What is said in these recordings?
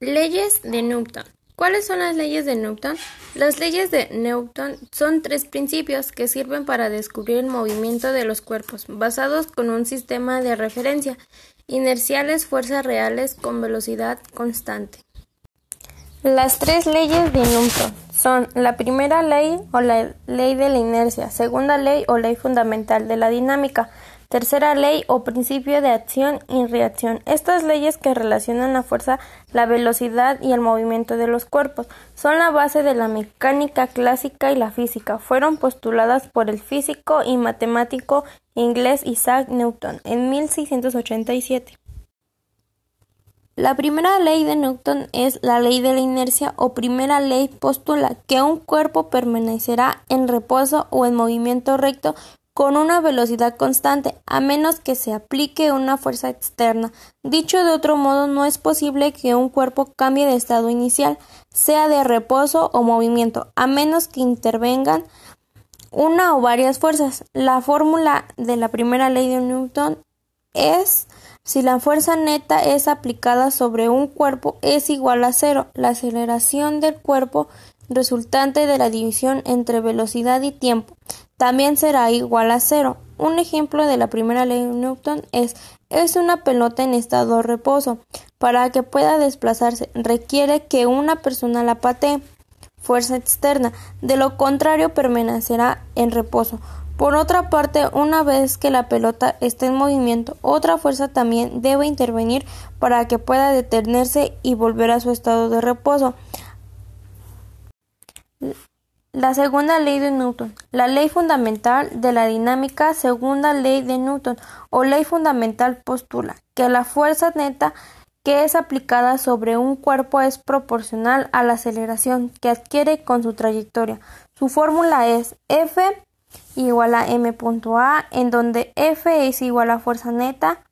Leyes de Newton. ¿Cuáles son las leyes de Newton? Las leyes de Newton son tres principios que sirven para descubrir el movimiento de los cuerpos, basados con un sistema de referencia, inerciales fuerzas reales con velocidad constante. Las tres leyes de Newton son la primera ley o la ley de la inercia, segunda ley o ley fundamental de la dinámica, Tercera ley o principio de acción y reacción. Estas leyes que relacionan la fuerza, la velocidad y el movimiento de los cuerpos son la base de la mecánica clásica y la física. Fueron postuladas por el físico y matemático inglés Isaac Newton en 1687. La primera ley de Newton es la ley de la inercia o primera ley postula que un cuerpo permanecerá en reposo o en movimiento recto con una velocidad constante, a menos que se aplique una fuerza externa. Dicho de otro modo, no es posible que un cuerpo cambie de estado inicial, sea de reposo o movimiento, a menos que intervengan una o varias fuerzas. La fórmula de la primera ley de Newton es si la fuerza neta es aplicada sobre un cuerpo es igual a cero, la aceleración del cuerpo resultante de la división entre velocidad y tiempo también será igual a cero. Un ejemplo de la primera ley de Newton es es una pelota en estado de reposo. Para que pueda desplazarse requiere que una persona la patee fuerza externa, de lo contrario permanecerá en reposo. Por otra parte, una vez que la pelota esté en movimiento, otra fuerza también debe intervenir para que pueda detenerse y volver a su estado de reposo. La segunda ley de Newton, la ley fundamental de la dinámica, segunda ley de Newton o ley fundamental postula que la fuerza neta que es aplicada sobre un cuerpo es proporcional a la aceleración que adquiere con su trayectoria. Su fórmula es F igual a m.a, en donde F es igual a fuerza neta,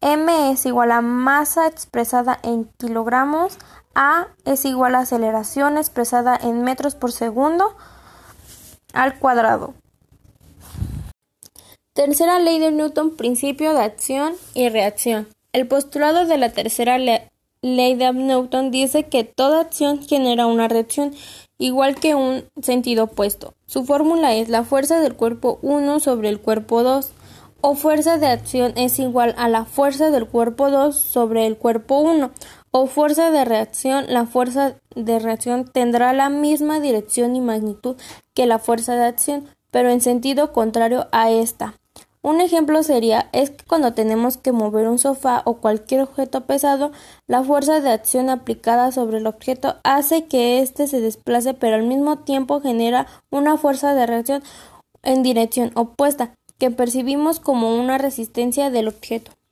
m es igual a masa expresada en kilogramos, a es igual a aceleración expresada en metros por segundo al cuadrado. Tercera ley de Newton, principio de acción y reacción. El postulado de la tercera ley de Newton dice que toda acción genera una reacción igual que un sentido opuesto. Su fórmula es la fuerza del cuerpo 1 sobre el cuerpo 2 o fuerza de acción es igual a la fuerza del cuerpo 2 sobre el cuerpo 1 o fuerza de reacción, la fuerza de reacción tendrá la misma dirección y magnitud que la fuerza de acción, pero en sentido contrario a esta. Un ejemplo sería es que cuando tenemos que mover un sofá o cualquier objeto pesado, la fuerza de acción aplicada sobre el objeto hace que éste se desplace, pero al mismo tiempo genera una fuerza de reacción en dirección opuesta que percibimos como una resistencia del objeto.